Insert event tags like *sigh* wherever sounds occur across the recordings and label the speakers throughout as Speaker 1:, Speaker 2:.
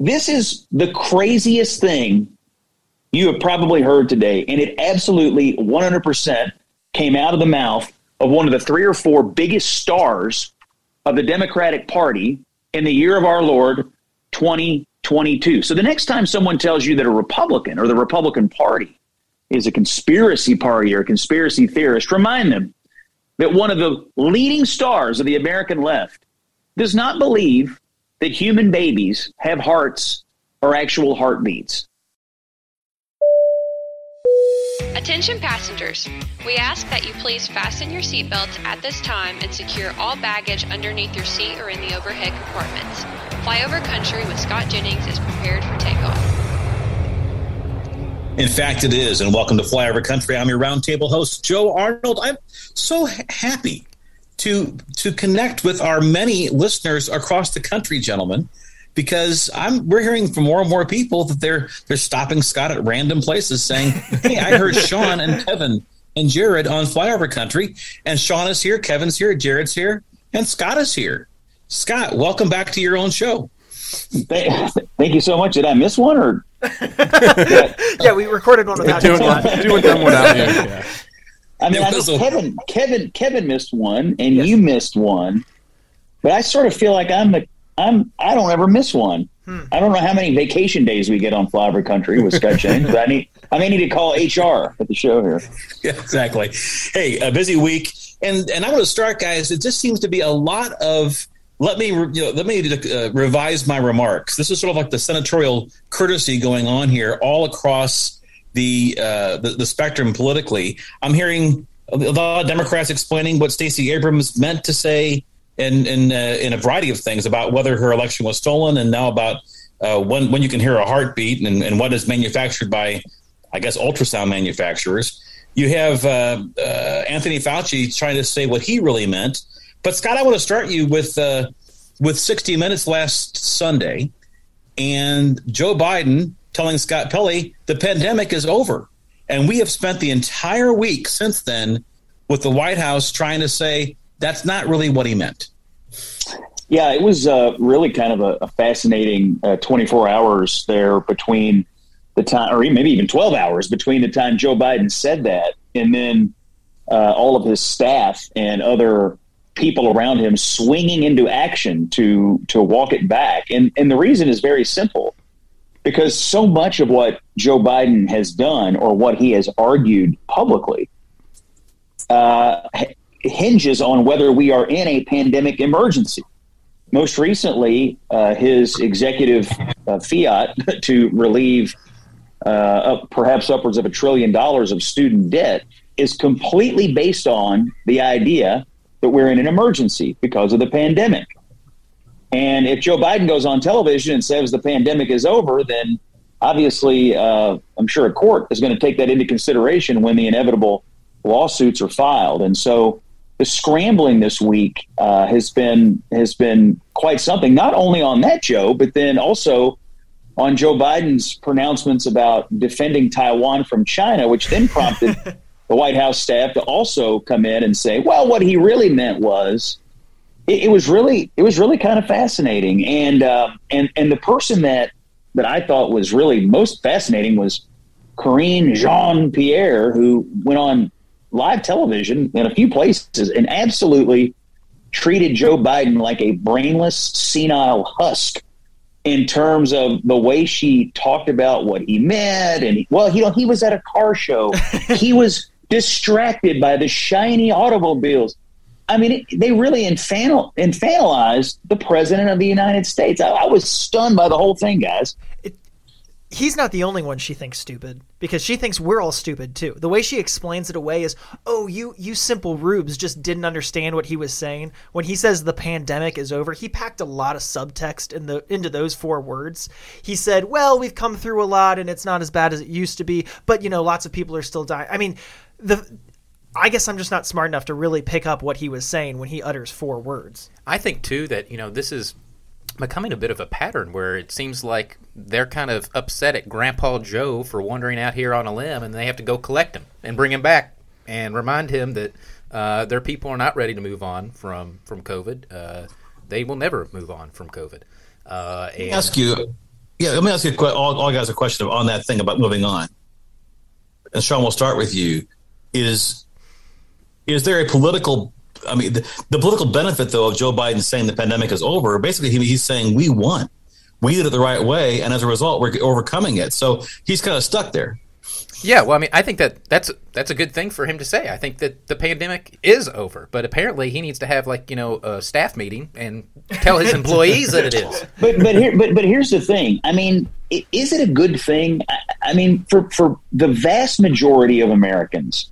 Speaker 1: this is the craziest thing you have probably heard today, and it absolutely 100% came out of the mouth of one of the three or four biggest stars of the Democratic Party in the year of our Lord 2022. So the next time someone tells you that a Republican or the Republican Party is a conspiracy party or a conspiracy theorist, remind them that one of the leading stars of the American left does not believe that human babies have hearts or actual heartbeats.
Speaker 2: Attention passengers, we ask that you please fasten your seatbelts at this time and secure all baggage underneath your seat or in the overhead compartments. Flyover Country with Scott Jennings is prepared for takeoff.
Speaker 3: In fact, it is. And welcome to Flyover Country. I'm your roundtable host, Joe Arnold. I'm so happy to to connect with our many listeners across the country, gentlemen because I'm we're hearing from more and more people that they're they're stopping Scott at random places saying, "Hey, I heard *laughs* Sean and Kevin and Jared on Flyover Country, and Sean is here, Kevin's here, Jared's here, and Scott is here." Scott, welcome back to your own show.
Speaker 1: Thank, thank you so much. Did I miss one or? *laughs*
Speaker 4: yeah, we recorded one without
Speaker 5: doing, you. doing them without you. Yeah. *laughs*
Speaker 1: I mean, I know Kevin, Kevin, Kevin missed one, and yes. you missed one, but I sort of feel like I'm the I'm I don't ever miss one. Hmm. I don't know how many vacation days we get on Flyover Country with Scott Jennings, but I need I may need to call HR at the show here. *laughs*
Speaker 3: Yeah, exactly. Hey, a busy week, and and I'm going to start, guys. It just seems to be a lot of. Let me you know, let me uh, revise my remarks. This is sort of like the senatorial courtesy going on here, all across the uh, the, the spectrum politically. I'm hearing a lot of Democrats explaining what Stacey Abrams meant to say in in uh, in a variety of things about whether her election was stolen, and now about uh, when when you can hear a heartbeat, and, and what is manufactured by, I guess, ultrasound manufacturers. You have uh, uh Anthony Fauci trying to say what he really meant. But Scott, I want to start you with uh, with 60 Minutes last Sunday, and Joe Biden telling Scott Pelley the pandemic is over, and we have spent the entire week since then with the White House trying to say that's not really what he meant.
Speaker 1: Yeah, it was uh, really kind of a, a fascinating uh, 24 hours there between the time, or maybe even 12 hours between the time Joe Biden said that and then uh, all of his staff and other people around him swinging into action to to walk it back. And and the reason is very simple, because so much of what Joe Biden has done or what he has argued publicly uh, hinges on whether we are in a pandemic emergency. Most recently, uh, his executive uh, fiat *laughs* to relieve uh, up, perhaps upwards of a trillion dollars of student debt is completely based on the idea that we're in an emergency because of the pandemic. And if Joe Biden goes on television and says the pandemic is over, then obviously, uh, I'm sure a court is going to take that into consideration when the inevitable lawsuits are filed. And so the scrambling this week uh, has been has been quite something. Not only on that, Joe, but then also on Joe Biden's pronouncements about defending Taiwan from China, which then prompted *laughs* the White House staff to also come in and say, "Well, what he really meant was." It, it was really it was really kind of fascinating, and uh, and and the person that that I thought was really most fascinating was Karine Jean-Pierre, who went on live television in a few places and absolutely treated Joe Biden like a brainless, senile husk in terms of the way she talked about what he meant. And well, you know, he was at a car show. *laughs* he was distracted by the shiny automobiles. I mean, they really infantil, infantilized the president of the United States. I, I was stunned by the whole thing, guys. It,
Speaker 4: he's not the only one she thinks stupid because she thinks we're all stupid too. The way she explains it away is, "Oh, you you simple rubes just didn't understand what he was saying." When he says the pandemic is over, he packed a lot of subtext in the into those four words. He said, "Well, we've come through a lot and it's not as bad as it used to be, but you know, lots of people are still dying." I mean, the I guess I'm just not smart enough to really pick up what he was saying when he utters four words.
Speaker 6: I think too that, you know, this is becoming a bit of a pattern where it seems like they're kind of upset at Grandpa Joe for wandering out here on a limb, and they have to go collect him and bring him back and remind him that uh, their people are not ready to move on from from COVID. Uh, they will never move on from COVID.
Speaker 3: Uh, and, ask you. Yeah, let me ask you a que- all, all guys a question on that thing about moving on. And Sean, we'll start with you. Is is there a political? I mean, the, the political benefit though of Joe Biden saying the pandemic is over. Basically, he, he's saying we won, we did it the right way, and as a result, we're overcoming it. So he's kind of stuck there.
Speaker 6: Yeah, well, I mean, I think that that's that's a good thing for him to say. I think that the pandemic is over, but apparently he needs to have like you know a staff meeting and tell his *laughs* employees that it is.
Speaker 1: But but here but but here's the thing. I mean, is it a good thing? I, I mean, for for the vast majority of Americans,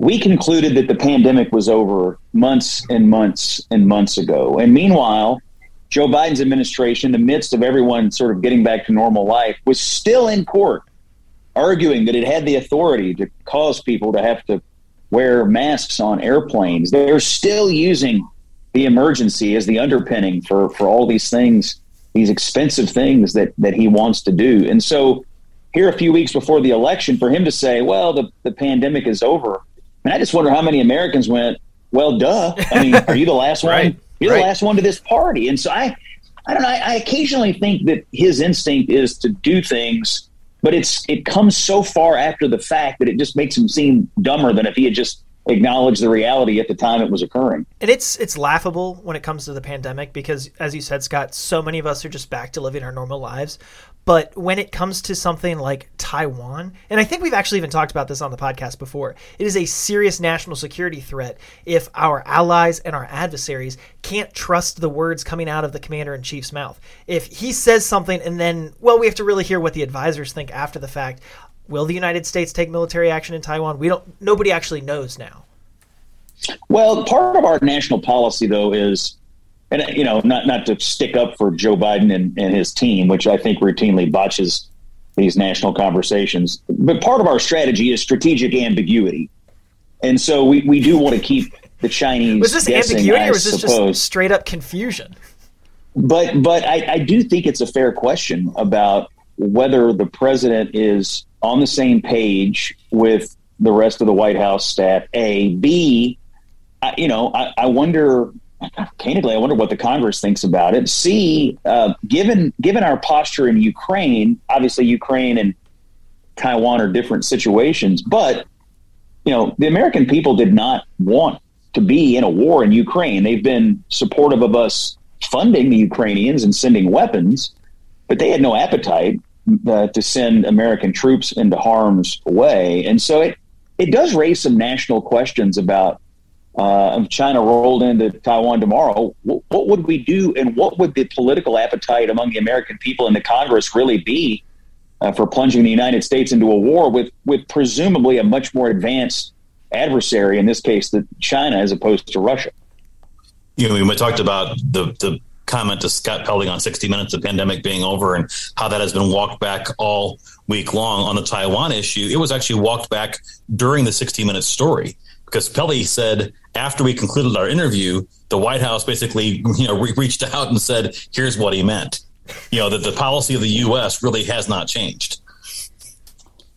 Speaker 1: we concluded that the pandemic was over months and months and months ago. And meanwhile, Joe Biden's administration, in the midst of everyone sort of getting back to normal life, was still in court arguing that it had the authority to cause people to have to wear masks on airplanes. They're still using the emergency as the underpinning for, for all these things, these expensive things that, that he wants to do. And so here a few weeks before the election, for him to say, well, the, the pandemic is over. And I just wonder how many Americans went, well, duh. I mean, are you the *laughs* last one?
Speaker 6: Right,
Speaker 1: You're
Speaker 6: right.
Speaker 1: the last one to this party. And so I, I don't know. I, I occasionally think that his instinct is to do things, but it's it comes so far after the fact that it just makes him seem dumber than if he had just acknowledged the reality at the time it was occurring.
Speaker 4: And it's it's laughable when it comes to the pandemic because, as you said, Scott, so many of us are just back to living our normal lives. But when it comes to something like Taiwan, and I think we've actually even talked about this on the podcast before, it is a serious national security threat if our allies and our adversaries can't trust the words coming out of the commander in chief's mouth. If he says something and then, well, we have to really hear what the advisors think after the fact. Will the United States take military action in Taiwan? We don't. Nobody actually knows now.
Speaker 1: Well, part of our national policy, though, is, and you know, not not to stick up for Joe Biden and, and his team, which I think routinely botches these national conversations. But part of our strategy is strategic ambiguity, and so we, we do want to keep the Chinese.
Speaker 4: Was this
Speaker 1: guessing,
Speaker 4: ambiguity
Speaker 1: I
Speaker 4: or was this
Speaker 1: suppose.
Speaker 4: just straight up confusion?
Speaker 1: But but I, I do think it's a fair question about whether the president is on the same page with the rest of the White House staff. A B, I, you know, I, I wonder. Candidly, I wonder what the Congress thinks about it. C, uh, given given our posture in Ukraine, obviously Ukraine and Taiwan are different situations, but you know, the American people did not want to be in a war in Ukraine. They've been supportive of us funding the Ukrainians and sending weapons, but they had no appetite uh, to send American troops into harm's way. And so it, it does raise some national questions about uh, if China rolled into Taiwan tomorrow, what, what would we do, and what would the political appetite among the American people and the Congress really be uh, for plunging the United States into a war with, with presumably a much more advanced adversary, in this case, the China, as opposed to Russia?
Speaker 3: you know, we talked about the the comment to Scott Pelley on 60 Minutes, the pandemic being over, and how that has been walked back all week long on the Taiwan issue. It was actually walked back during the 60 Minutes story because Pelley said after we concluded our interview, the White House basically you know re- reached out and said, "Here's what he meant." You know that the policy of the U.S. really has not changed.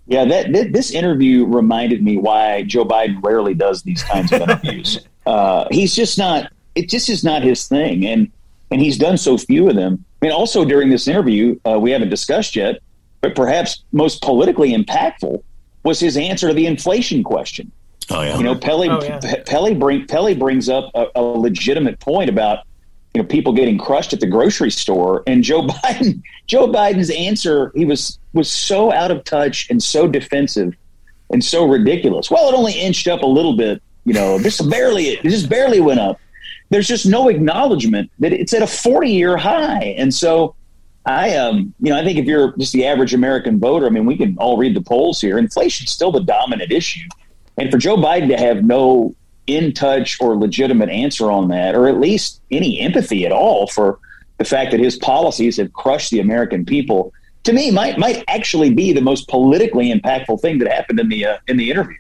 Speaker 1: Yeah, that, that this interview reminded me why Joe Biden rarely does these kinds of interviews. *laughs* uh, he's just not. It just is not his thing, and and he's done so few of them. I mean, also during this interview, uh, we haven't discussed yet, but perhaps most politically impactful was his answer to the inflation question.
Speaker 3: Oh yeah,
Speaker 1: You know, Pelley
Speaker 4: Oh, yeah.
Speaker 1: Pe- Pelley bring Pelley brings up a, a legitimate point about you know people getting crushed at the grocery store, and Joe *laughs* Biden Joe Biden's answer he was was so out of touch and so defensive and so ridiculous. Well, it only inched up a little bit, you know, just *laughs* barely it just barely went up. There's just no acknowledgement that it's at a 40 year high, and so. I um you know I think if you're just the average American voter, I mean we can all read the polls here. Inflation's still the dominant issue. And for Joe Biden to have no in touch or legitimate answer on that, or at least any empathy at all for the fact that his policies have crushed the American people, to me might might actually be the most politically impactful thing that happened in the uh, in the interview.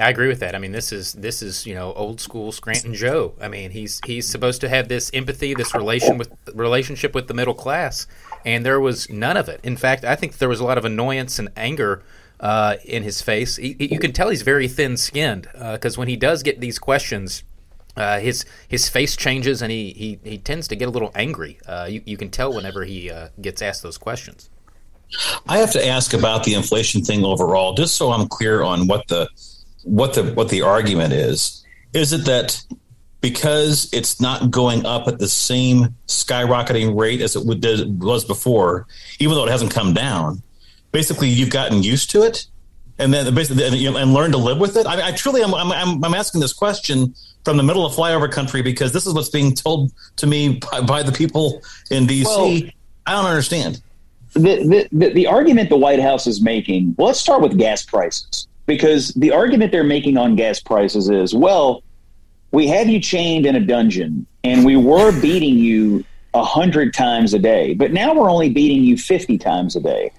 Speaker 6: I agree with that. I mean, this is this is you know old school Scranton Joe. I mean, he's he's supposed to have this empathy, this relation with relationship with the middle class, and there was none of it. In fact, I think there was a lot of annoyance and anger uh, in his face. He, you can tell he's very thin skinned because when he does get these questions. uh, his his face changes and he, he, he tends to get a little angry. Uh, you, you can tell whenever he uh, gets asked those questions.
Speaker 3: I have to ask about the inflation thing overall, just so I'm clear on what the what the what the argument is. Is it that because it's not going up at the same skyrocketing rate as it was before, even though it hasn't come down, basically you've gotten used to it, and then basically and, learned to live with it. I, I truly am I'm, I'm asking this question from the middle of flyover country because this is what's being told to me by, by the people in DC. Well, I don't understand.
Speaker 1: The, the, the argument the White House is making. Well, let's start with gas prices because the argument they're making on gas prices is well, we have you chained in a dungeon and we were beating you a hundred times a day, but now we're only beating you fifty times a day.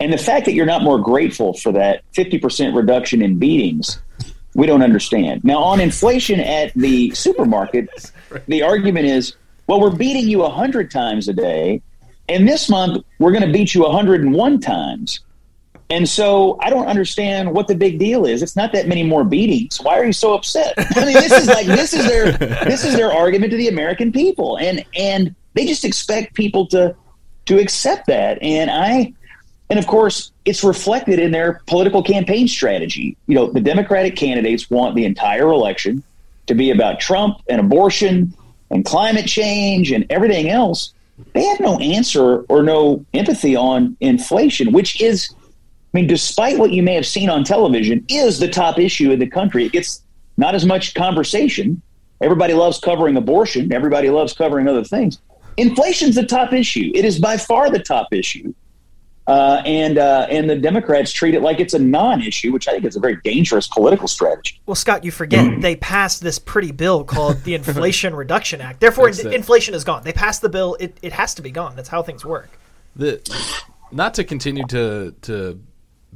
Speaker 1: And the fact that you're not more grateful for that 50% reduction in beatings we don't understand. Now, on inflation at the supermarket, the argument is, well, we're beating you 100 times a day, and this month we're going to beat you 101 times. And so I don't understand what the big deal is. It's not that many more beatings. Why are you so upset? I mean, this is like this is their this is their argument to the American people, and and they just expect people to to accept that. And I and of course, it's reflected in their political campaign strategy. You know, the Democratic candidates want the entire election to be about Trump and abortion and climate change and everything else. They have no answer or no empathy on inflation, which is, I mean, despite what you may have seen on television, is the top issue in the country. It gets not as much conversation. Everybody loves covering abortion. Everybody loves covering other things. Inflation's the top issue. It is by far the top issue. Uh, and uh, and the Democrats treat it like it's a non-issue, which I think is a very dangerous political strategy.
Speaker 4: Well, Scott, you forget mm. they passed this pretty bill called the Inflation *laughs* Reduction Act. Therefore, in- inflation is gone. They passed the bill; it, it has to be gone. That's how things work.
Speaker 5: The not to continue to to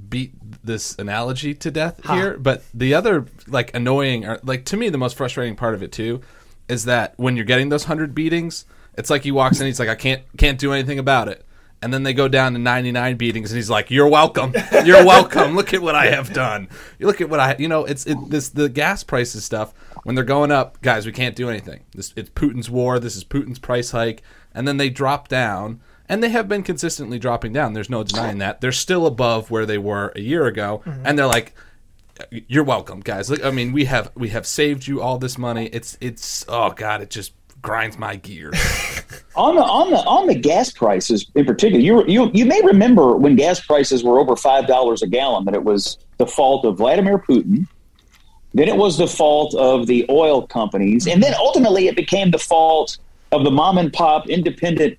Speaker 5: beat this analogy to death huh. here, but the other like annoying, or, like to me, the most frustrating part of it too is that when you're getting those hundred beatings, it's like he walks in, he's like, I can't can't do anything about it and then they go down to 99 beatings and he's like you're welcome. You're welcome. Look at what i have done. You look at what i you know it's it, this the gas prices stuff when they're going up guys we can't do anything. This it's putin's war. This is putin's price hike. And then they drop down and they have been consistently dropping down. There's no denying that. They're still above where they were a year ago mm-hmm. and they're like you're welcome guys. Look i mean we have we have saved you all this money. It's it's oh god it just grinds my gears. *laughs*
Speaker 1: on the on the on the gas prices in particular, you you you may remember when gas prices were over five dollars a gallon that it was the fault of Vladimir Putin. Then it was the fault of the oil companies, and then ultimately it became the fault of the mom and pop independent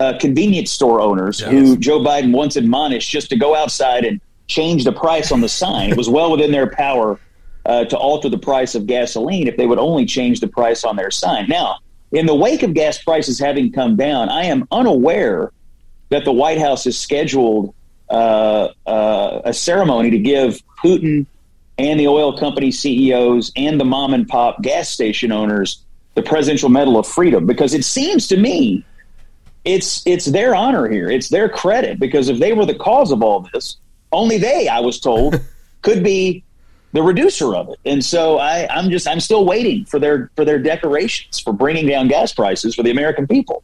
Speaker 1: uh, convenience store owners yes. who Joe Biden once admonished just to go outside and change the price on the sign. It was well within their power uh, to alter the price of gasoline if they would only change the price on their sign. Now, in the wake of gas prices having come down, I am unaware that the White House has scheduled uh, uh, a ceremony to give Putin and the oil company CEOs and the mom and pop gas station owners the Presidential Medal of Freedom because it seems to me it's it's their honor here. It's their credit because if they were the cause of all this, only they, I was told, *laughs* could be the reducer of it. And so I, I'm just I'm still waiting for their for their decorations for bringing down gas prices for the American people.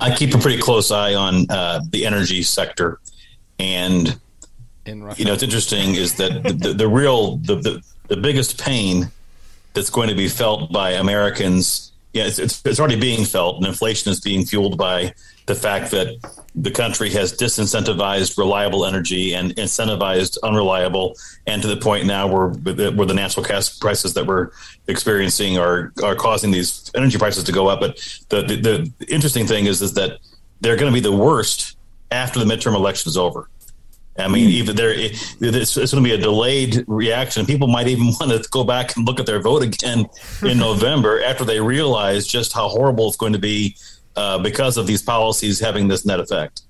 Speaker 3: I keep a pretty close eye on uh, the energy sector, and you know it's interesting is that the, the, the real the, the, the biggest pain that's going to be felt by Americans. Yeah, it's, it's, it's already being felt, and inflation is being fueled by the fact that the country has disincentivized reliable energy and incentivized unreliable, and to the point now where where the natural gas prices that we're experiencing are are causing these energy prices to go up. But the the, the interesting thing is is that they're going to be the worst after the midterm election is over. I mean, even there, it's, it's going to be a delayed reaction. People might even *laughs* want to go back and look at their vote again in *laughs* November after they realize just how horrible it's going to be uh, because of these policies having this net effect.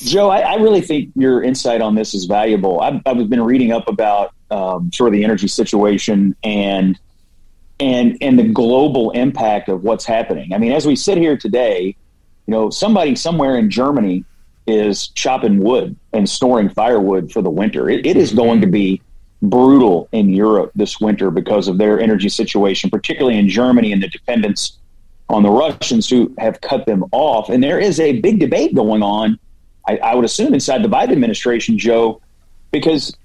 Speaker 1: Joe, I, I, really think your insight on this is valuable. I've, I've been reading up about um, sort of the energy situation and and and the global impact of what's happening. I mean, as we sit here today, you know, somebody somewhere in Germany is chopping wood and storing firewood for the winter. it, it is going to be brutal in Europe this winter because of their energy situation, particularly in Germany and the dependence on the Russians who have cut them off. And there is a big debate going on, I, I would assume, inside the Biden administration, Joe, because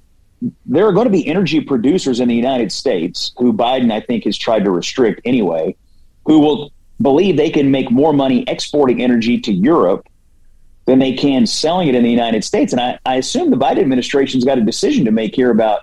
Speaker 1: there are going to be energy producers in the United States who Biden, I think, has tried to restrict anyway, who will believe they can make more money exporting energy to Europe than they can selling it in the United States. And I, I assume the Biden administration's got a decision to make here about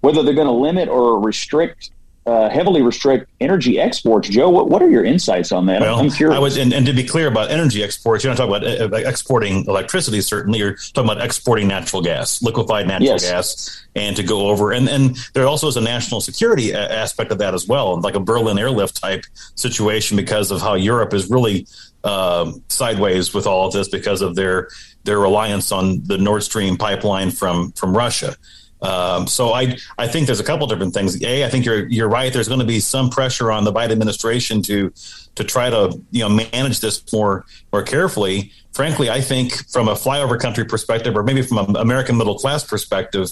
Speaker 1: whether they're going to limit or restrict uh, heavily restrict energy exports. Joe, what, what are your insights on that?
Speaker 3: Well,
Speaker 1: I'm curious.
Speaker 3: I was, and, and, to be clear about energy exports, you're not talking about uh, exporting electricity. Certainly, you're talking about exporting natural gas, liquefied natural yes. gas, and to go over. And and there also is a national security aspect of that as well, like a Berlin airlift type situation, because of how Europe is really uh, sideways with all of this because of their their reliance on the Nord Stream pipeline from from Russia. Um, so I I think there's a couple different things. A, I think you're you're right. There's going to be some pressure on the Biden administration to to try to you know manage this more more carefully. Frankly, I think from a flyover country perspective, or maybe from an American middle class perspective,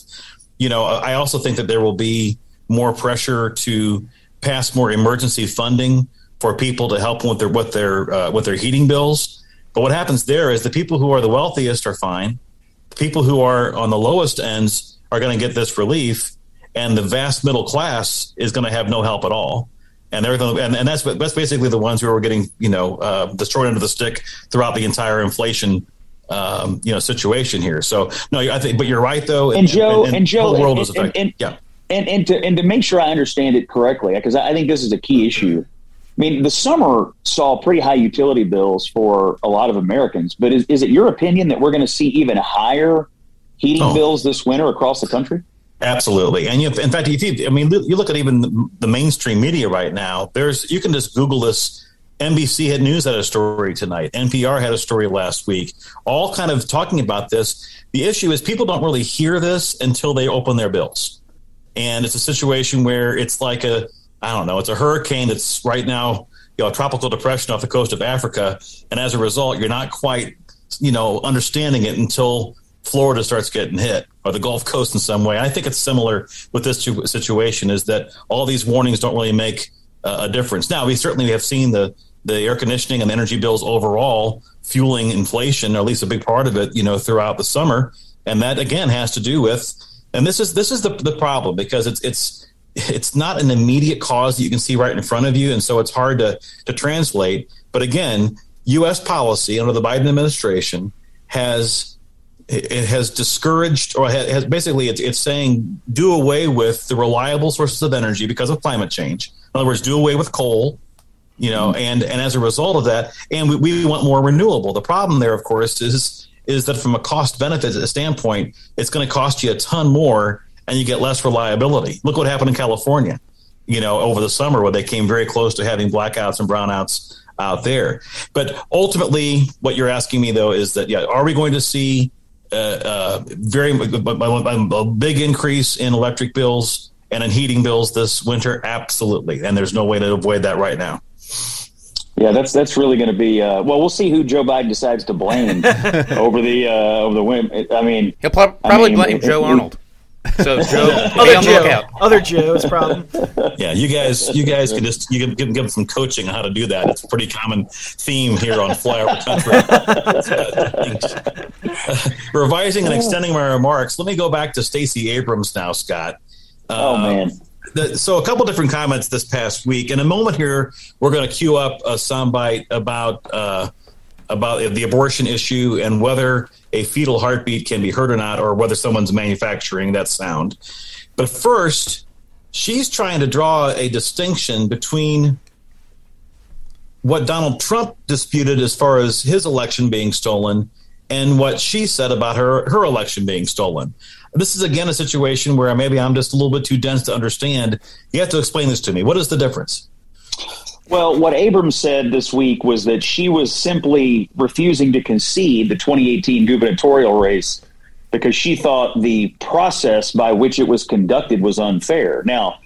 Speaker 3: you know, I also think that there will be more pressure to pass more emergency funding for people to help with their with their uh, with their heating bills. But what happens there is the people who are the wealthiest are fine. The people who are on the lowest ends are going to get this relief, and the vast middle class is going to have no help at all. And they're the, and, and that's that's basically the ones who are getting you know uh, the short end of the stick throughout the entire inflation um, you know situation here. So no, I think, but you're right though.
Speaker 1: And, and Joe, and, and Joe,
Speaker 3: the world
Speaker 1: is
Speaker 3: affected.
Speaker 1: And,
Speaker 3: yeah,
Speaker 1: and and to and to make sure I understand it correctly, because I think this is a key issue. I mean, the summer saw pretty high utility bills for a lot of Americans, but is, is it your opinion that we're going to see even higher heating oh. bills this winter across the country?
Speaker 3: Absolutely, and you, in fact, if you, I mean, you look at even the, the mainstream media right now. There's you can just Google this. NBC had news had a story tonight. NPR had a story last week, all kind of talking about this. The issue is people don't really hear this until they open their bills, and it's a situation where it's like a I don't know, it's a hurricane that's right now, you know, a tropical depression off the coast of Africa. And as a result, you're not quite, you know, understanding it until Florida starts getting hit or the Gulf Coast in some way. I think it's similar with this situation is that all these warnings don't really make uh, a difference. Now, we certainly have seen the, the air conditioning and energy bills overall fueling inflation, or at least a big part of it, you know, throughout the summer. And that again has to do with, and this is, this is the, the problem because it's, it's, it's not an immediate cause that you can see right in front of you, and so it's hard to to translate. But again, U.S. policy under the Biden administration has it has discouraged or has basically it's, it's saying do away with the reliable sources of energy because of climate change. In other words, do away with coal, you know, and and as a result of that, and we, we want more renewable. The problem there, of course, is is that from a cost benefit standpoint, it's going to cost you a ton more and you get less reliability. Look what happened in California, you know, over the summer where they came very close to having blackouts and brownouts out there. But ultimately, what you're asking me though is that yeah, are we going to see uh, uh, very a big increase in electric bills and in heating bills this winter? Absolutely, and there's no way to avoid that right now.
Speaker 1: Yeah, that's that's really going to be. Uh, well, we'll see who Joe Biden decides to blame *laughs* over the uh, over the win. I mean,
Speaker 6: he'll probably I mean, blame Joe Arnold. So *laughs* Joe,
Speaker 4: other Joe, other Joe's problem.
Speaker 3: Yeah, you guys, you guys can just you can give, give them some coaching on how to do that. It's a pretty common theme here on Flyover Country. *laughs* *laughs* revising and extending my remarks. Let me go back to Stacey Abrams now, Scott.
Speaker 1: Oh uh, man.
Speaker 3: The, so a couple different comments this past week. In a moment here, we're going to queue up a soundbite about uh, about the abortion issue and whether a fetal heartbeat can be heard or not, or whether someone's manufacturing that sound. But first, she's trying to draw a distinction between what Donald Trump disputed as far as his election being stolen and what she said about her her election being stolen. This is again a situation where maybe I'm just a little bit too dense to understand. You have to explain this to me. What is the difference?
Speaker 1: Well, what Abrams said this week was that she was simply refusing to concede the 2018 gubernatorial race because she thought the process by which it was conducted was unfair. Now,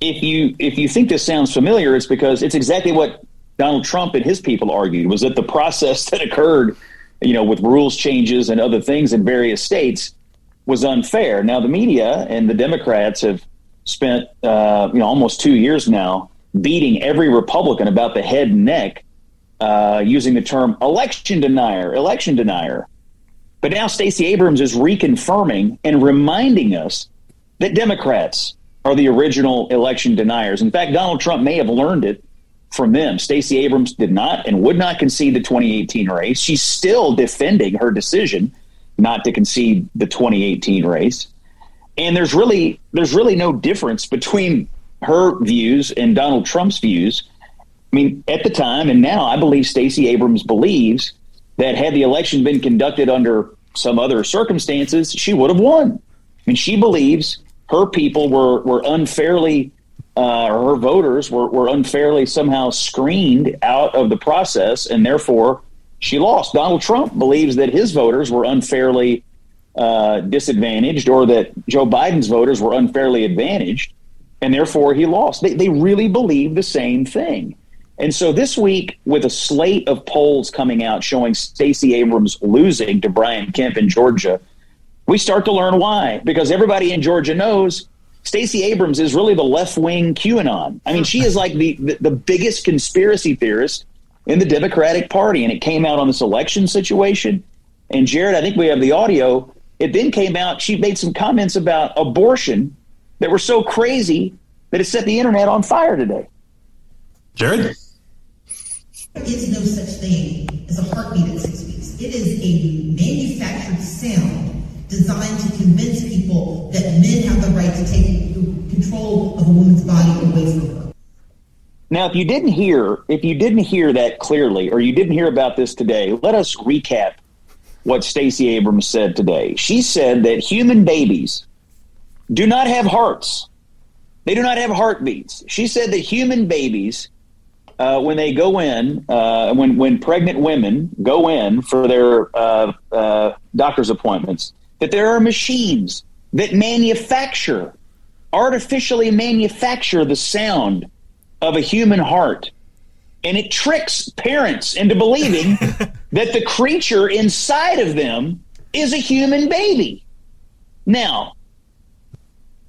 Speaker 1: if you if you think this sounds familiar, it's because it's exactly what Donald Trump and his people argued was that the process *laughs* that occurred, you know, with rules changes and other things in various states was unfair. Now, the media and the Democrats have spent uh, you know almost two years now beating every Republican about the head and neck uh, using the term election denier, election denier. But now Stacey Abrams is reconfirming and reminding us that Democrats are the original election deniers. In fact, Donald Trump may have learned it from them. Stacey Abrams did not and would not concede the 2018 race. She's still defending her decision not to concede the 2018 race. And there's really there's really no difference between her views and Donald Trump's views. I mean, at the time and now, I believe Stacey Abrams believes that had the election been conducted under some other circumstances, she would have won. I mean, she believes her people were were unfairly uh, or her voters were, were unfairly somehow screened out of the process, and therefore she lost. Donald Trump believes that his voters were unfairly uh, disadvantaged, or that Joe Biden's voters were unfairly advantaged, and therefore he lost. They, they really believe the same thing. And so this week, with a slate of polls coming out showing Stacey Abrams losing to Brian Kemp in Georgia, we start to learn why. Because everybody in Georgia knows Stacey Abrams is really the left wing QAnon. I mean, she is like the, the, the biggest conspiracy theorist in the Democratic Party, and it came out on this election situation. And Jared, I think we have the audio. It then came out. She made some comments about abortion that were so crazy that it set the internet on fire today.
Speaker 3: Jared,
Speaker 7: there is no such thing as a heartbeat at six weeks. It is a manufactured sound designed to convince people that men have the right to take control of a woman's body away from her.
Speaker 1: Now, if you didn't hear, if you didn't hear that clearly, or you didn't hear about this today, let us recap what Stacey Abrams said today. She said that human babies do not have hearts; they do not have heartbeats. She said that human babies, uh, when they go in, uh, when when pregnant women go in for their uh, uh doctor's appointments, that there are machines that manufacture, artificially manufacture the sound of a human heart. And it tricks parents into believing *laughs* that the creature inside of them is a human baby. Now,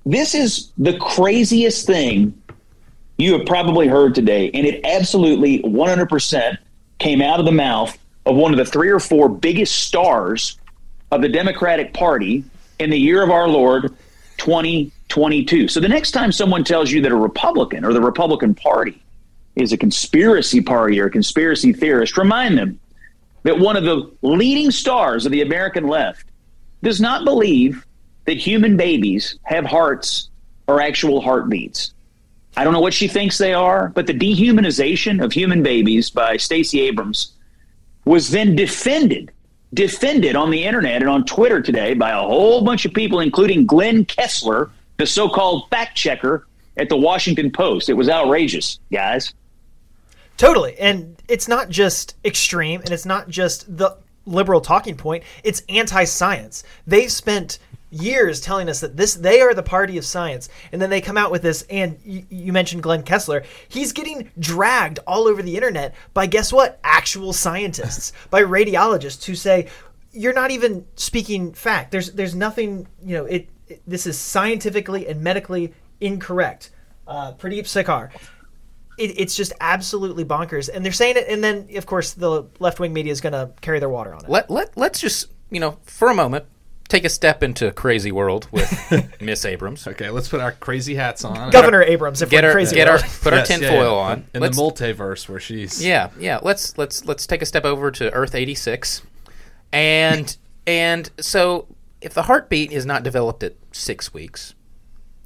Speaker 1: this is the craziest thing you have probably heard today, and it absolutely 100% came out of the mouth of one of the three or four biggest stars of the Democratic Party in the year of our Lord 2022. So the next time someone tells you that a Republican or the Republican Party is a conspiracy party or a conspiracy theorist, remind them that one of the leading stars of the American left does not believe that human babies have hearts or actual heartbeats. I don't know what she thinks they are, but the dehumanization of human babies by Stacey Abrams was then defended defended on the internet and on Twitter today by a whole bunch of people, including Glenn Kessler, the so called fact checker at the Washington Post. It was outrageous, guys.
Speaker 4: Totally. And it's not just extreme and it's not just the liberal talking point, it's anti science. They've spent years telling us that this they are the party of science. And then they come out with this and you, you, mentioned glenn kessler. He's getting dragged all over the internet by guess what? Actual scientists *laughs* by radiologists who say you're not even speaking fact. There's there's nothing you know it, it this is scientifically and medically incorrect. Uh, pradeep Sarkar it, it's just absolutely bonkers. And they're saying it and then of course the left-wing media is going to carry their water on it.
Speaker 6: Let, let, let's just you know for a moment take a step into crazy world with *laughs* Miss Abrams.
Speaker 5: Okay, let's put our crazy hats on.
Speaker 4: Governor Abrams, if
Speaker 6: get
Speaker 4: we're
Speaker 6: our,
Speaker 4: crazy,
Speaker 6: get
Speaker 4: world.
Speaker 6: our put our yes, tinfoil yeah, on
Speaker 5: in let's, the multiverse where she's.
Speaker 6: Yeah, yeah. Let's let's let's take a step over to Earth eighty six, and and so if the heartbeat is not developed at six weeks,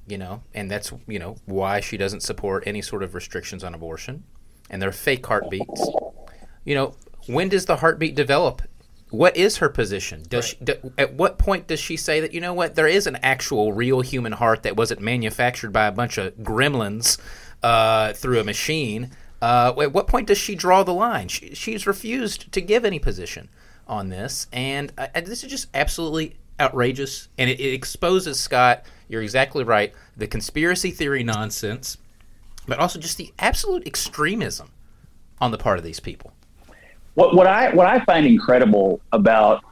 Speaker 6: you know, and that's you know why she doesn't support any sort of restrictions on abortion, and they're fake heartbeats. You know, when does the heartbeat develop what is her position? Does right. she, do, at what point does she say that you know what there is an actual real human heart that wasn't manufactured by a bunch of gremlins uh, through a machine? Uh, at what point does she draw the line? She, she's refused to give any position on this, and uh, this is just absolutely outrageous, and it, it exposes Scott. You're exactly right. The conspiracy theory nonsense, but also just the absolute extremism on the part of these people.
Speaker 1: What, what I what I find incredible about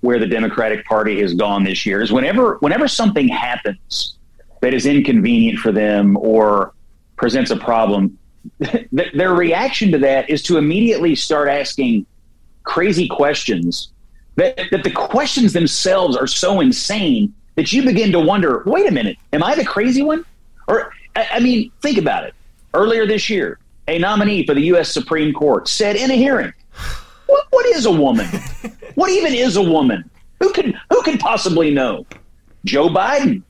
Speaker 1: where the Democratic Party has gone this year is whenever whenever something happens that is inconvenient for them or presents a problem, *laughs* their reaction to that is to immediately start asking crazy questions. That, that the questions themselves are so insane that you begin to wonder, wait a minute, am I the crazy one? Or I, I mean, think about it. Earlier this year, a nominee for the U.S. Supreme Court said in a hearing, "What, what is a woman? what even is a woman? Who can who can possibly know?" Joe Biden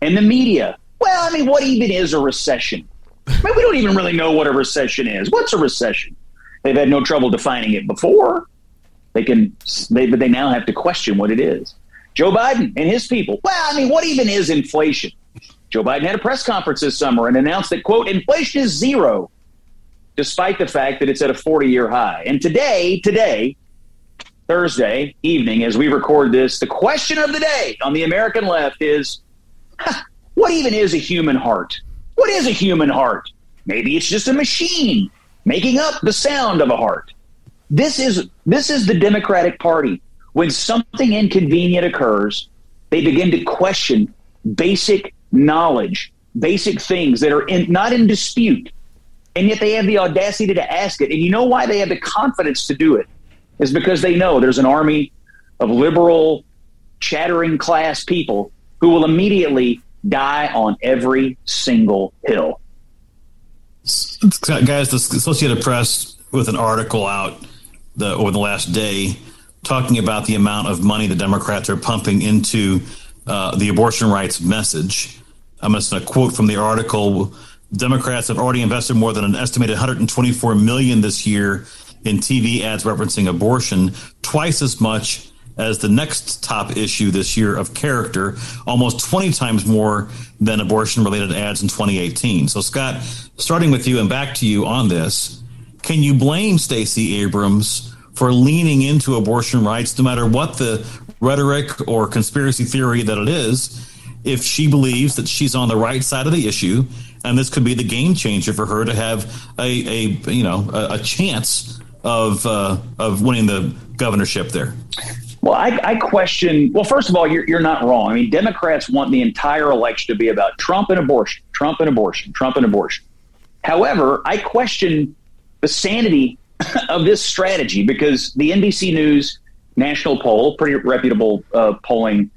Speaker 1: and the media. Well, I mean, what even is a recession? I mean, we don't even really know what a recession is. What's a recession? They've had no trouble defining it before. They can, they, but they now have to question what it is. Joe Biden and his people. Well, I mean, what even is inflation? Joe Biden had a press conference this summer and announced that, quote, inflation is zero, despite the fact that it's at a 40 year high. And today, today, Thursday evening, as we record this, the question of the day on the American left is what even is a human heart? What is a human heart? Maybe it's just a machine making up the sound of a heart. This is this is the Democratic Party. When something inconvenient occurs, they begin to question basic knowledge, basic things that are in, not in dispute, and yet they have the audacity to ask it. And you know why they have the confidence to do it? Is because they know there's an army of liberal, chattering class people who will immediately die on every single hill.
Speaker 3: Guys, the Associated Press with an article out the, over the last day talking about the amount of money the Democrats are pumping into uh, the abortion rights message. I'm going to quote from the article. Democrats have already invested more than an estimated 124 million this year in TV ads referencing abortion, twice as much as the next top issue this year of character, almost 20 times more than abortion related ads in 2018. So, Scott, starting with you and back to you on this, can you blame Stacey Abrams for leaning into abortion rights, no matter what the rhetoric or conspiracy theory that it is, if she believes that she's on the right side of the issue? And this could be the game changer for her to have a, a you know a, a chance of uh, of winning the governorship there.
Speaker 1: Well, I, I, question. Well, first of all, you're, you're not wrong. I mean, Democrats want the entire election to be about Trump and abortion, Trump and abortion, Trump and abortion. However, I question the sanity *laughs* of this strategy because the NBC News national poll, pretty reputable uh, polling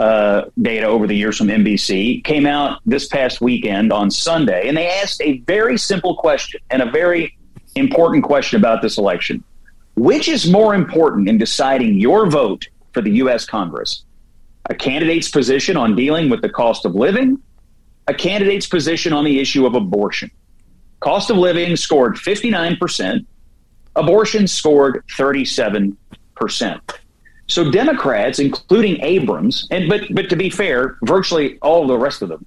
Speaker 1: uh, data over the years from NBC, came out this past weekend on Sunday, and they asked a very simple question and a very important question about this election. Which is more important in deciding your vote for the U.S. Congress? A candidate's position on dealing with the cost of living, a candidate's position on the issue of abortion. Cost of living scored 59%, abortion scored 37%. So Democrats, including Abrams, and but but to be fair, virtually all the rest of them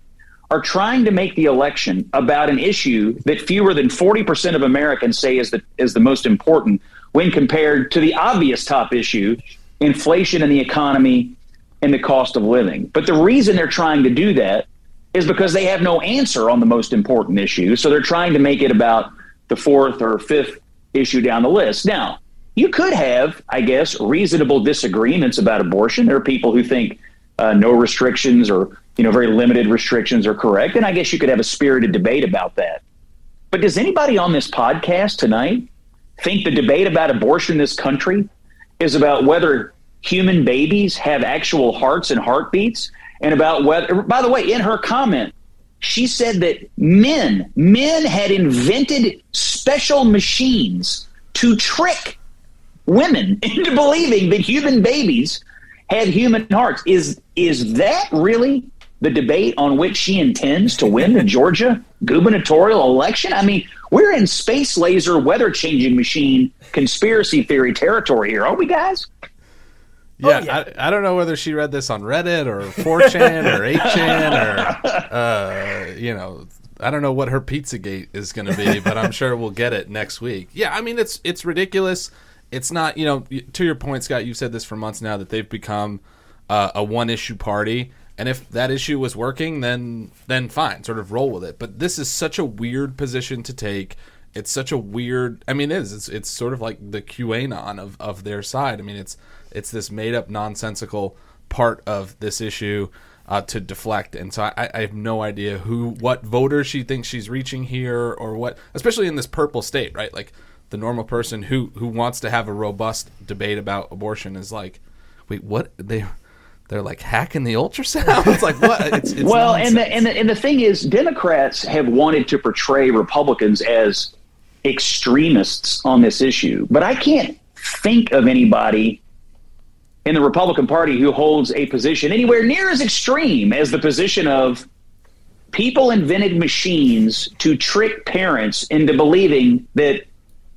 Speaker 1: are trying to make the election about an issue that fewer than 40% of Americans say is the is the most important when compared to the obvious top issue, inflation in the economy and the cost of living. But the reason they're trying to do that is because they have no answer on the most important issue. So they're trying to make it about the fourth or fifth issue down the list. Now, you could have, I guess, reasonable disagreements about abortion. There are people who think uh, no restrictions or you know very limited restrictions are correct, and I guess you could have a spirited debate about that. But does anybody on this podcast tonight think the debate about abortion in this country is about whether human babies have actual hearts and heartbeats and about whether by the way in her comment she said that men men had invented special machines to trick women *laughs* into believing that human babies had human hearts is is that really the debate on which she intends to win the *laughs* Georgia gubernatorial election i mean we're in space laser weather changing machine conspiracy theory territory here, aren't we, guys?
Speaker 5: Yeah, oh, yeah. I, I, don't know whether she read this on Reddit or 4chan or 8chan or, *laughs* uh, you know, I don't know what her Pizzagate is going to be, but I'm sure we'll get it next week. Yeah, I mean, it's it's ridiculous. It's not, you know, to your point, Scott, you've said this for months now that they've become uh, a one issue party. And if that issue was working then then fine sort of roll with it. But this is such a weird position to take. It's such a weird i mean it is. It's, it's sort of like the qanon of, of their side. I mean it's It's this made up nonsensical part of this issue uh, to deflect. And so I, I have no idea who, what voter she thinks she's reaching here, or what, especially in this purple state, right? Like the normal person who who wants to have a robust debate about abortion is like, wait, what they. They're like hacking the ultrasound. It's like what? It's, it's
Speaker 1: well,
Speaker 5: nonsense.
Speaker 1: and the, and the and the thing is, Democrats have wanted to portray Republicans as extremists on this issue, but I can't think of anybody in the Republican Party who holds a position anywhere near as extreme as the position of people invented machines to trick parents into believing that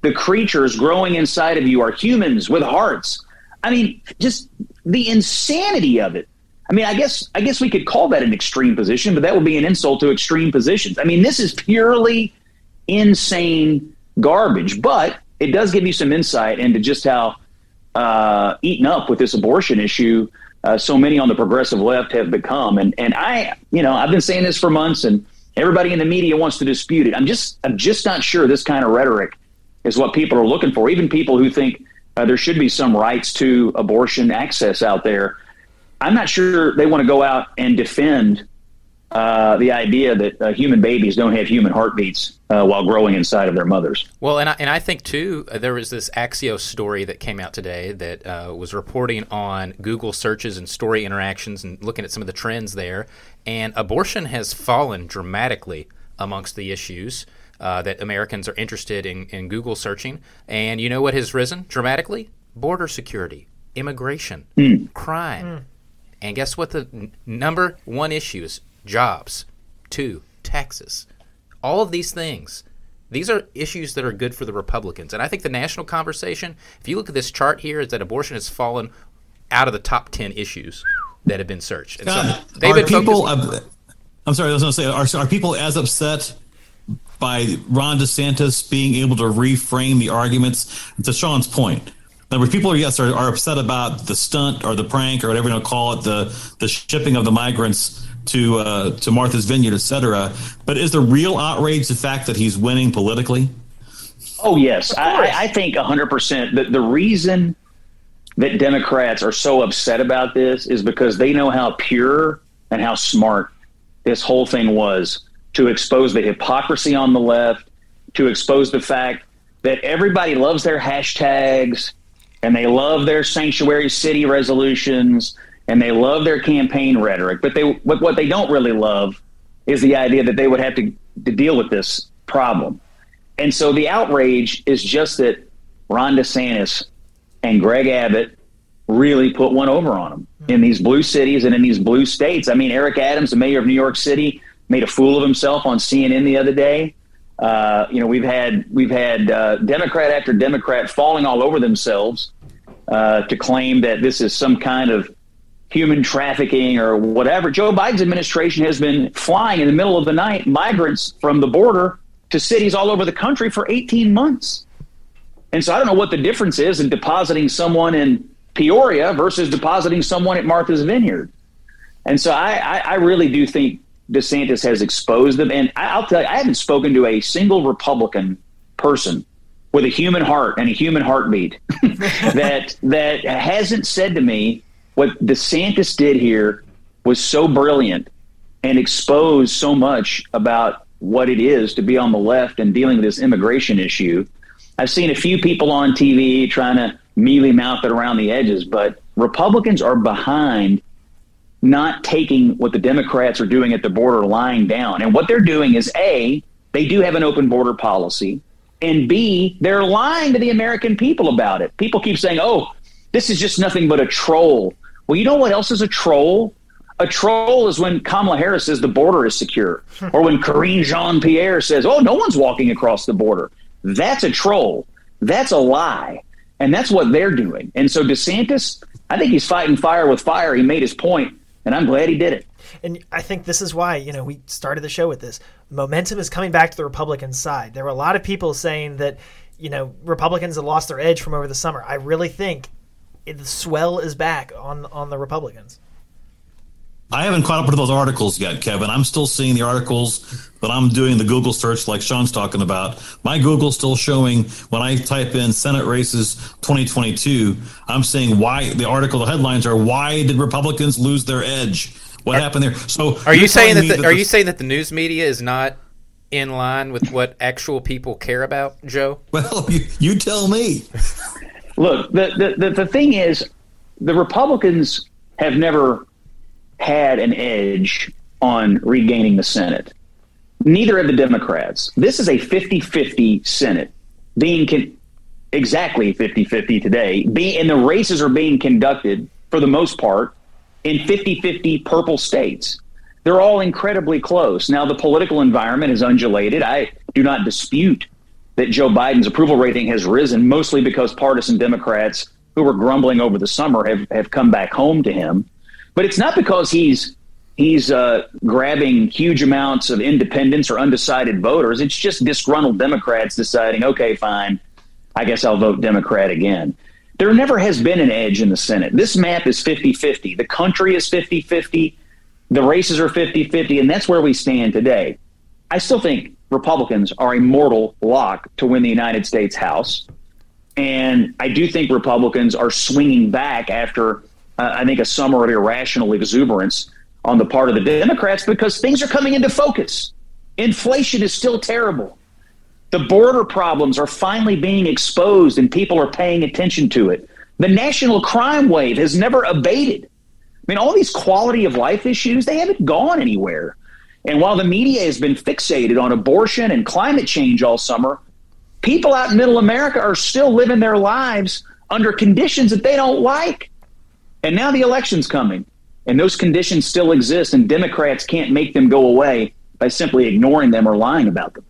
Speaker 1: the creatures growing inside of you are humans with hearts. I mean, just the insanity of it. I mean, I guess I guess we could call that an extreme position, but that would be an insult to extreme positions. I mean, this is purely insane garbage, but it does give you some insight into just how uh, eaten up with this abortion issue uh, so many on the progressive left have become. And and I, you know, I've been saying this for months, and everybody in the media wants to dispute it. I'm just I'm just not sure this kind of rhetoric is what people are looking for. Even people who think uh, there should be some rights to abortion access out there. I'm not sure they want to go out and defend uh, the idea that uh, human babies don't have human heartbeats uh, while growing inside of their mothers.
Speaker 6: Well, and I, and I think too, uh, there was this Axios story that came out today that uh, was reporting on Google searches and story interactions and looking at some of the trends there. And abortion has fallen dramatically amongst the issues uh, that Americans are interested in, in Google searching. And you know what has risen dramatically? Border security, immigration, crime. And guess what the n- number one issue is? Jobs. Two, taxes. All of these things. These are issues that are good for the Republicans. And I think the national conversation, if you look at this chart here, is that abortion has fallen out of the top 10 issues that have been searched. And
Speaker 8: God,
Speaker 6: so they've
Speaker 8: are
Speaker 6: been
Speaker 8: people?
Speaker 6: focused-
Speaker 8: uh, I'm sorry, I was going to say, are, are people as upset by Ron DeSantis being able to reframe the arguments? To Sean's point, in people are yes are, are upset about the stunt or the prank or whatever you want to call it, the the shipping of the migrants to uh, to Martha's Vineyard, et cetera. But is the real outrage the fact that he's winning politically?
Speaker 1: Oh yes, I, I- I think hundred percent. that the reason that Democrats are so upset about this is because they know how pure and how smart this whole thing was to expose the hypocrisy on the left, to expose the fact that everybody loves their hashtags and they love their sanctuary city resolutions and they love their campaign rhetoric, but they what, what they don't really love is the idea that they would have to, to deal with this problem. And so the outrage is just that Ron DeSantis and Greg Abbott really put one over on them hmm. in these blue cities and in these blue states. I mean, Eric Adams, the mayor of New York City, made a fool of himself on CNN the other day. Uh, you know, we've had we've had uh, Democrat after Democrat falling all over themselves uh, to claim that this is some kind of human trafficking or whatever. Joe Biden's administration has been flying in the middle of the night migrants from the border to cities all over the country for 18 months. And so I don't know what the difference is in depositing someone in Peoria versus depositing someone at Martha's Vineyard. And so I, I, I really do think DeSantis has exposed them. And I, I'll tell you, I haven't spoken to a single Republican person with a human heart and a human heartbeat *laughs* that that hasn't said to me what DeSantis did here was so brilliant and exposed so much about what it is to be on the left and dealing with this immigration issue. I've seen a few people on TV trying to mealy mouth it around the edges, but Republicans are behind not taking what the Democrats are doing at the border lying down. And what they're doing is A, they do have an open border policy, and B, they're lying to the American people about it. People keep saying, oh, this is just nothing but a troll. Well, you know what else is a troll? A troll is when Kamala Harris says the border is secure, hmm. or when Karine Jean-Pierre says, oh, no one's walking across the border. That's a troll. That's a lie. And that's what they're doing. And so DeSantis, I think he's fighting fire with fire. He made his point, and I'm glad he did it.
Speaker 4: And I think this is why, you know, we started the show with this. Momentum is coming back to the Republican side. There were a lot of people saying that, you know, Republicans had lost their edge from over the summer. I really think it, the swell is back on on the Republicans.
Speaker 3: I haven't caught up with those articles yet, Kevin. I'm still seeing the articles, but I'm doing the Google search like Sean's talking about. My Google's still showing when I type in Senate races 2022, I'm seeing why the article, the headlines are why did Republicans lose their edge? What
Speaker 6: Are-
Speaker 3: happened there? So
Speaker 6: Are you saying that?
Speaker 3: telling me
Speaker 6: The, are
Speaker 3: the-
Speaker 6: you saying that the news media is not in line with what actual people care about, Joe? *laughs*
Speaker 3: Well, you, you tell me.
Speaker 1: Look, the, the, the, the thing is, the Republicans have never had an edge on regaining the Senate. Neither have the Democrats. This is a 50 50 Senate being con- exactly 50 50 today. Be- and the races are being conducted, for the most part, in 50 50 purple states. They're all incredibly close. Now, the political environment is undulated. I do not dispute that Joe Biden's approval rating has risen, mostly because partisan Democrats who were grumbling over the summer have, have come back home to him. But it's not because he's he's uh, grabbing huge amounts of independents or undecided voters. It's just disgruntled Democrats deciding, okay, fine, I guess I'll vote Democrat again. There never has been an edge in the Senate. This map is 50 50. The country is 50 50. The races are 50 50. And that's where we stand today. I still think Republicans are a mortal lock to win the United States House. And I do think Republicans are swinging back after, uh, I think, a summer of irrational exuberance on the part of the Democrats because things are coming into focus. Inflation is still terrible. The border problems are finally being exposed and people are paying attention to it. The national crime wave has never abated. I mean, all these quality of life issues, they haven't gone anywhere. And while the media has been fixated on abortion and climate change all summer, people out in middle America are still living their lives under conditions that they don't like. And now the election's coming, and those conditions still exist, and Democrats can't make them go away by simply ignoring them or lying about them.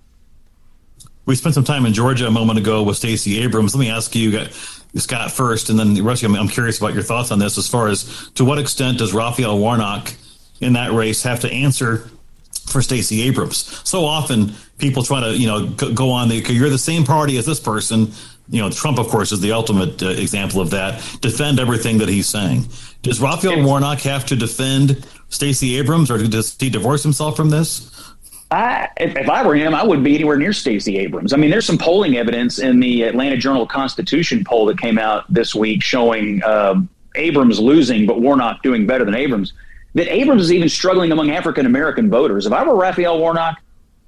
Speaker 3: We spent some time in Georgia a moment ago with Stacey Abrams. Let me ask you, Scott, first, and then you. I'm curious about your thoughts on this as far as to what extent does Raphael Warnock in that race have to answer for Stacey Abrams? So often people try to, you know, go, go on the, you're the same party as this person. You know, Trump, of course, is the ultimate uh, example of that. Defend everything that he's saying. Does Raphael Warnock have to defend Stacey Abrams, or does he divorce himself from this?
Speaker 1: I, if, if I were him, I wouldn't be anywhere near Stacey Abrams. I mean, there's some polling evidence in the Atlanta Journal Constitution poll that came out this week showing uh, Abrams losing, but Warnock doing better than Abrams. That Abrams is even struggling among African American voters. If I were Raphael Warnock,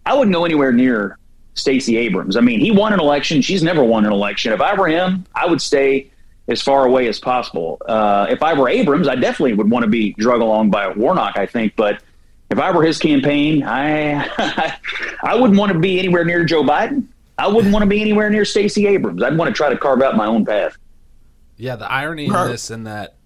Speaker 1: I wouldn't go anywhere near Stacey Abrams. I mean, he won an election. She's never won an election. If I were him, I would stay as far away as possible. Uh, if I were Abrams, I definitely would want to be drug along by Warnock, I think. But if I were his campaign, I *laughs* I wouldn't want to be anywhere near Joe Biden. I wouldn't want to be anywhere near Stacey Abrams. I'd want to try to carve out my own path.
Speaker 5: Yeah, the irony in this and that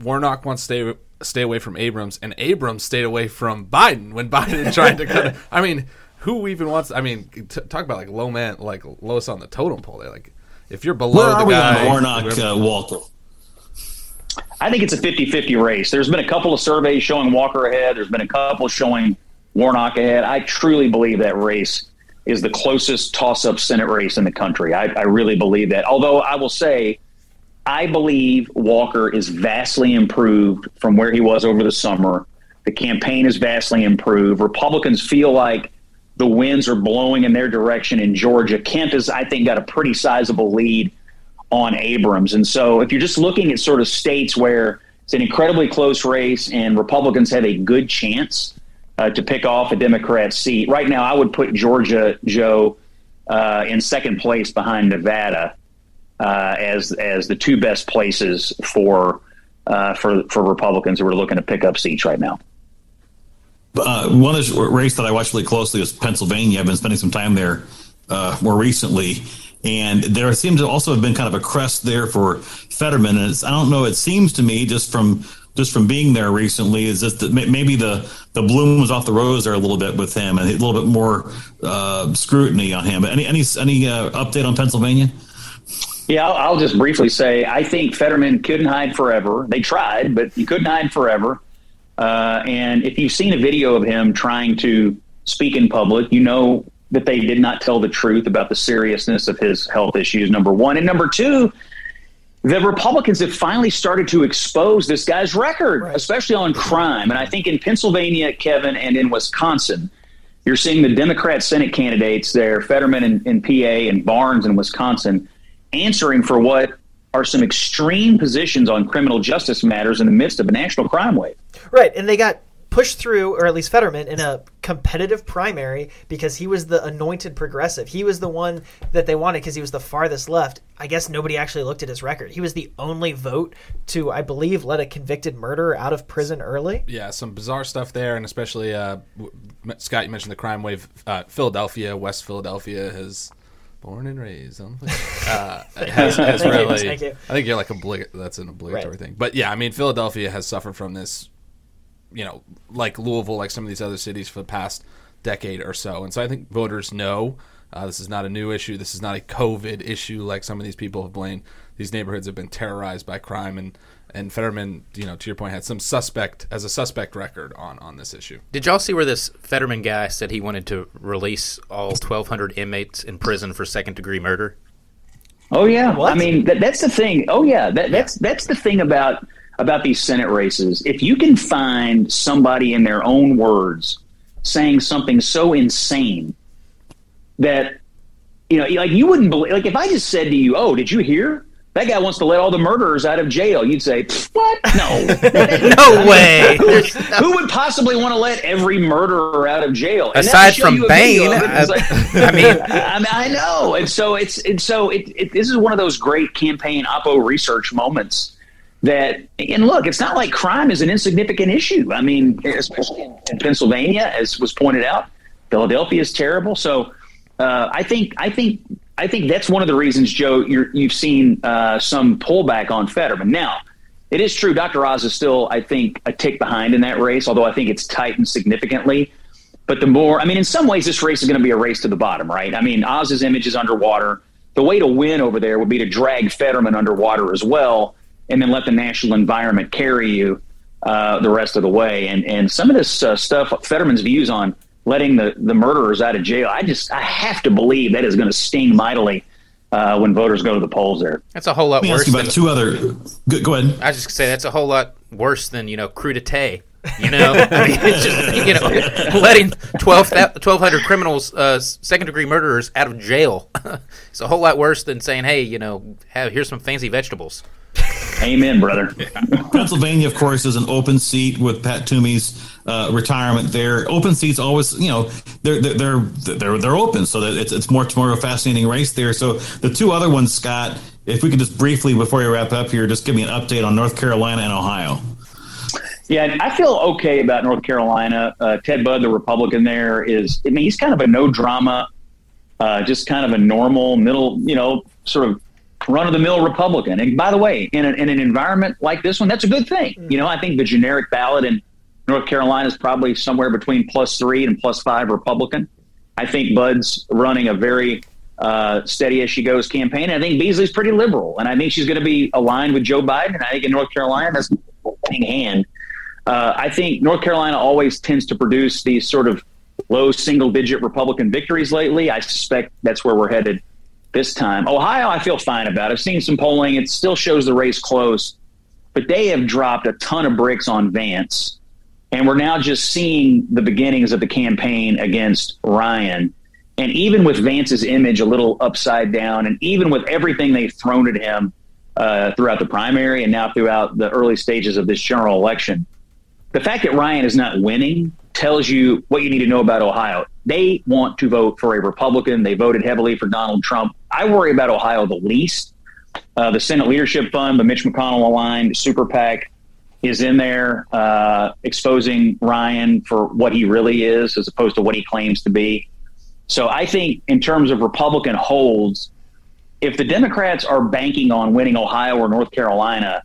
Speaker 5: Warnock wants to stay stay away from Abrams, and Abrams stayed away from Biden when Biden tried to cut. *laughs* I mean, who even wants? I mean, t- talk about like low man, like lowest on the totem pole. There, like if you're below
Speaker 3: Where
Speaker 5: the
Speaker 3: are we
Speaker 5: guy,
Speaker 3: on Warnock, uh, Walker?
Speaker 1: I think it's a 50-50 race. There's been a couple of surveys showing Walker ahead. There's been a couple showing Warnock ahead. I truly believe that race is the closest toss-up Senate race in the country. I, I really believe that. Although I will say, I believe Walker is vastly improved from where he was over the summer. The campaign is vastly improved. Republicans feel like the winds are blowing in their direction in Georgia. Kemp has, I think, got a pretty sizable lead on Abrams. And so if you're just looking at sort of states where it's an incredibly close race and Republicans have a good chance uh, to pick off a Democrat seat, right now I would put Georgia, Joe, uh, in second place behind Nevada uh, as as the two best places for uh, for for Republicans who are looking to pick up seats right now.
Speaker 3: Uh, one race that I watched really closely is Pennsylvania. I've been spending some time there uh, more recently, and there seems to also have been kind of a crest there for Fetterman. And I don't know. It seems to me just from just from being there recently is just that maybe the the bloom was off the rose there a little bit with him, and a little bit more uh, scrutiny on him. But any any any uh, update on Pennsylvania?
Speaker 1: Yeah, I'll, I'll just briefly say I think Fetterman couldn't hide forever. They tried, but he couldn't hide forever. Uh, and if you've seen a video of him trying to speak in public, you know that they did not tell the truth about the seriousness of his health issues, number one. And number two, the Republicans have finally started to expose this guy's record,
Speaker 4: Right.
Speaker 1: especially on crime. And I think in Pennsylvania, Kevin, and in Wisconsin, you're seeing the Democrat Senate candidates there, Fetterman in, in PA and Barnes in Wisconsin, answering for what are some extreme positions on criminal justice matters in the midst of a national crime wave.
Speaker 4: Right, and they got pushed through, or at least Fetterman, in a competitive primary because he was the anointed progressive. He was the one that they wanted because he was the farthest left. I guess nobody actually looked at his record. He was the only vote to, I believe, let a convicted murderer out of prison early.
Speaker 5: Yeah, some bizarre stuff there, and especially uh, Scott. You mentioned the crime wave. Uh, Philadelphia, West Philadelphia, has born and raised. on *laughs* Uh, has, has really. I think you're like oblig- That's an obligatory
Speaker 4: Right.
Speaker 5: thing. But yeah, I mean, Philadelphia has suffered from this. You know, like Louisville, like some of these other cities for the past decade or so, and so I think voters know uh, this is not a new issue. This is not a COVID issue like some of these people have blamed. These neighborhoods have been terrorized by crime, and and Fetterman, you know, to your point, had some suspect as a suspect record on on this issue.
Speaker 6: Did y'all see where this Fetterman guy said he wanted to release all 1,200 inmates in prison for second degree murder?
Speaker 1: Oh yeah,
Speaker 4: What?
Speaker 1: I mean that, that's the thing. Oh yeah, that, that's that's the thing about about these Senate races. If you can find somebody in their own words saying something so insane that you know, like you wouldn't believe. Like if I just said to you, "Oh, did you hear?" That guy wants to let all the murderers out of jail. You'd say, "What? No, *laughs* *laughs* *laughs*
Speaker 6: No way. There's
Speaker 1: Who would possibly want to let every murderer out of jail? And
Speaker 6: Aside from
Speaker 1: you
Speaker 6: Bane,
Speaker 1: it,
Speaker 6: I- uh,
Speaker 1: like-
Speaker 6: I mean-
Speaker 1: I, mean, I know, and so it's and so it, it. This is one of those great campaign oppo research moments. That and look, it's not like crime is an insignificant issue. I mean, especially in, in Pennsylvania, as was pointed out, Philadelphia is terrible. So uh, I think I think I think that's one of the reasons, Joe, you're, you've seen uh, some pullback on Fetterman. Now, it is true, Dr. Oz is still, I think, a tick behind in that race, although I think it's tightened significantly. But the more, I mean, in some ways, this race is going to be a race to the bottom, right? I mean, Oz's image is underwater. The way to win over there would be to drag Fetterman underwater as well, and then let the national environment carry you uh, the rest of the way. And and some of this uh, stuff, Fetterman's views on letting the, the murderers out of jail, I just I have to believe that is going to sting mightily uh, when voters go to the polls there.
Speaker 6: That's a whole lot worse.
Speaker 8: ask you
Speaker 6: Than,
Speaker 8: about two other. Go, go ahead.
Speaker 6: I was just gonna say that's a whole lot worse than you know crudité. You know, *laughs* I mean, it's just you know letting 12, 1,200 criminals, uh, second degree murderers, out of jail. *laughs* it's a whole lot worse than saying, "Hey, you know, have here's some fancy vegetables."
Speaker 1: Amen, brother.
Speaker 8: Pennsylvania, of course, is an open seat with Pat Toomey's uh, retirement there. Open seats always, you know, they're they're they're they're, they're open, so that it's it's more tomorrow of a fascinating race there. So the two other ones, Scott, if we could just briefly before you wrap up here, just give me an update on North Carolina and Ohio.
Speaker 1: Yeah, I feel okay about North Carolina. Uh, Ted Budd, the Republican there, is, I mean, he's kind of a no drama, uh, just kind of a normal, middle, you know, sort of run of the mill Republican. And by the way, in, a, in an environment like this one, that's a good thing. You know, I think the generic ballot in North Carolina is probably somewhere between plus three and plus five Republican. I think Budd's running a very uh, steady as she goes campaign. And I think Beasley's pretty liberal, and I think she's going to be aligned with Joe Biden. And I think in North Carolina, that's a winning hand. Uh, I think North Carolina always tends to produce these sort of low single digit Republican victories lately. I suspect that's where we're headed this time. Ohio, I feel fine about. I've seen some polling. It still shows the race close, but they have dropped a ton of bricks on Vance. And we're now just seeing the beginnings of the campaign against Ryan. And even with Vance's image a little upside down, and even with everything they've thrown at him uh, throughout the primary and now throughout the early stages of this general election, the fact that Ryan is not winning tells you what you need to know about Ohio. They want to vote for a Republican. They voted heavily for Donald Trump. I worry about Ohio the least. Uh, the Senate Leadership Fund, the Mitch McConnell aligned super PAC, is in there uh, exposing Ryan for what he really is as opposed to what he claims to be. So I think, in terms of Republican holds, if the Democrats are banking on winning Ohio or North Carolina,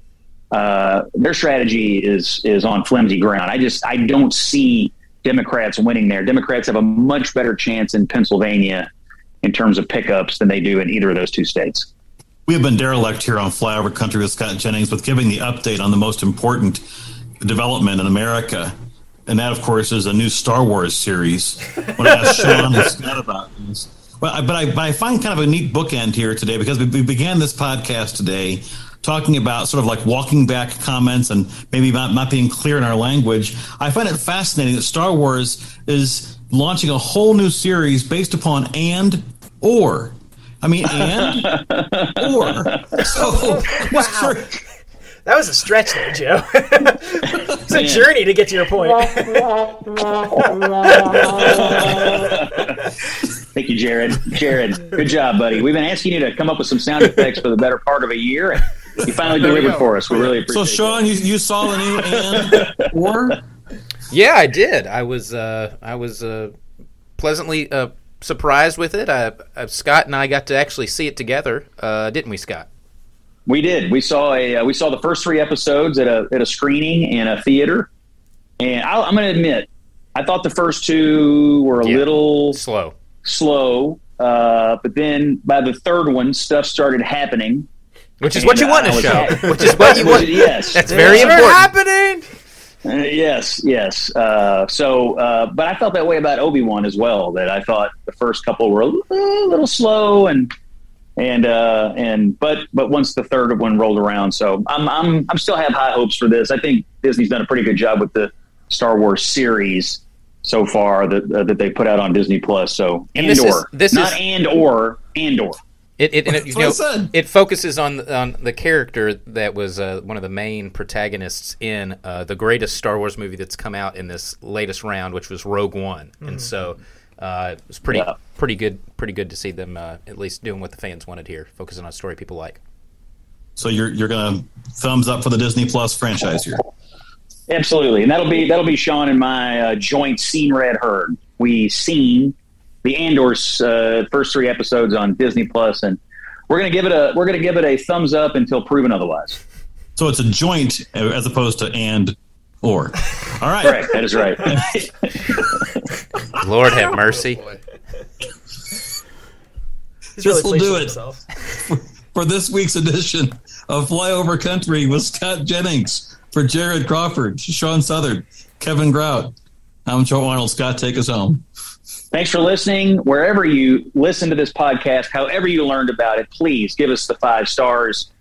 Speaker 1: uh, their strategy is is on flimsy ground. I just I don't see Democrats winning there. Democrats have a much better chance in Pennsylvania in terms of pickups than they do in either of those two states.
Speaker 8: We have been derelict here on Flyover Country with Scott Jennings with giving the update on the most important development in America. And that, of course, is a new Star Wars series. When I asked Sean and Scott about this. Well, but, I, but I find kind of a neat bookend here today because we, we began this podcast today
Speaker 3: talking about sort of like walking back comments and maybe not, not being clear in our language. I find it fascinating that Star Wars is launching a whole new series based upon and or. I mean, and *laughs* or. So,
Speaker 4: wow. That was a stretch there, Joe. *laughs* it's a journey to get to your point. *laughs*
Speaker 1: Thank you, Jared. Jared, good job, buddy. We've been asking you to come up with some sound effects for the better part of a year, and you finally delivered for us. We really appreciate
Speaker 3: So, Sean, you, you saw the new and or?
Speaker 6: Yeah, I did. I was uh, I was uh, pleasantly uh, surprised with it. I, uh, Scott and I got to actually see it together, uh, didn't we, Scott?
Speaker 1: We did. We saw a uh, we saw the first three episodes at a at a screening in a theater, and i am going to admit, I thought the first two were a
Speaker 6: Yeah.
Speaker 1: little
Speaker 6: Slow.
Speaker 1: slow, uh, but then by the third one, stuff started happening.
Speaker 6: Which is what you
Speaker 1: And,
Speaker 6: want
Speaker 1: uh,
Speaker 6: in
Speaker 1: I
Speaker 6: a show.
Speaker 1: happy.
Speaker 6: Which is what you *laughs* want.
Speaker 1: Yes,
Speaker 6: That's very
Speaker 4: Things are
Speaker 6: important.
Speaker 4: happening.
Speaker 1: Uh, yes, yes. Uh, so, uh, but I felt that way about Obi Wan as well. That I thought the first couple were a little, little slow, and and uh, and but but once the third one rolled around, so I'm I'm I'm still have high hopes for this. I think Disney's done a pretty good job with the Star Wars series so far that uh, that they put out on Disney Plus. So
Speaker 6: And
Speaker 1: and,
Speaker 6: this is- this
Speaker 1: not
Speaker 6: is-
Speaker 1: and or and or.
Speaker 6: It, it, and it, *laughs* you
Speaker 3: That's what I
Speaker 6: know, it focuses on on the character that was uh, one of the main protagonists in uh, the greatest Star Wars movie that's come out in this latest round, which was Rogue One, and so uh, it was pretty
Speaker 1: Yeah.
Speaker 6: pretty good pretty good to see them uh, at least doing what the fans wanted here, focusing on a story people like.
Speaker 3: So you're you're gonna thumbs up for the Disney Plus franchise here.
Speaker 1: Absolutely, and that'll be that'll be Sean and my uh, joint seen red herd. We seen the Andor's uh, first three episodes on Disney Plus, and we're gonna give it a we're gonna give it a thumbs up until proven otherwise.
Speaker 3: So it's a joint as opposed to and or. All right.
Speaker 1: Correct, that is right.
Speaker 6: Lord have mercy.
Speaker 4: He's really
Speaker 3: This will do it.
Speaker 4: himself. *laughs*
Speaker 3: For this week's edition of Flyover Country with Scott Jennings, for Jared Crawford, Sean Southern, Kevin Grout. I'm Joe Arnold. Scott, take us home.
Speaker 1: Thanks for listening. Wherever you listen to this podcast, however you learned about it, please give us the five stars.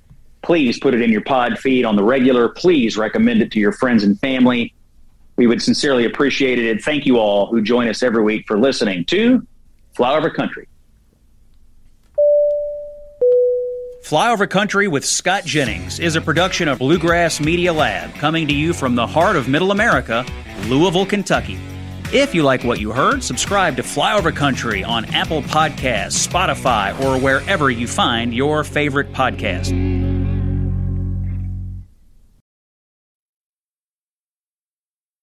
Speaker 1: Please put it in your pod feed on the regular. Please recommend it to your friends and family. We would sincerely appreciate it. And thank you all who join us every week for listening to Flyover Country.
Speaker 9: Flyover Country with Scott Jennings is a production of Bluegrass Media Lab, coming to you from the heart of Middle America, Louisville, Kentucky. If you like what you heard, subscribe to Flyover Country on Apple Podcasts, Spotify, or wherever you find your favorite podcast.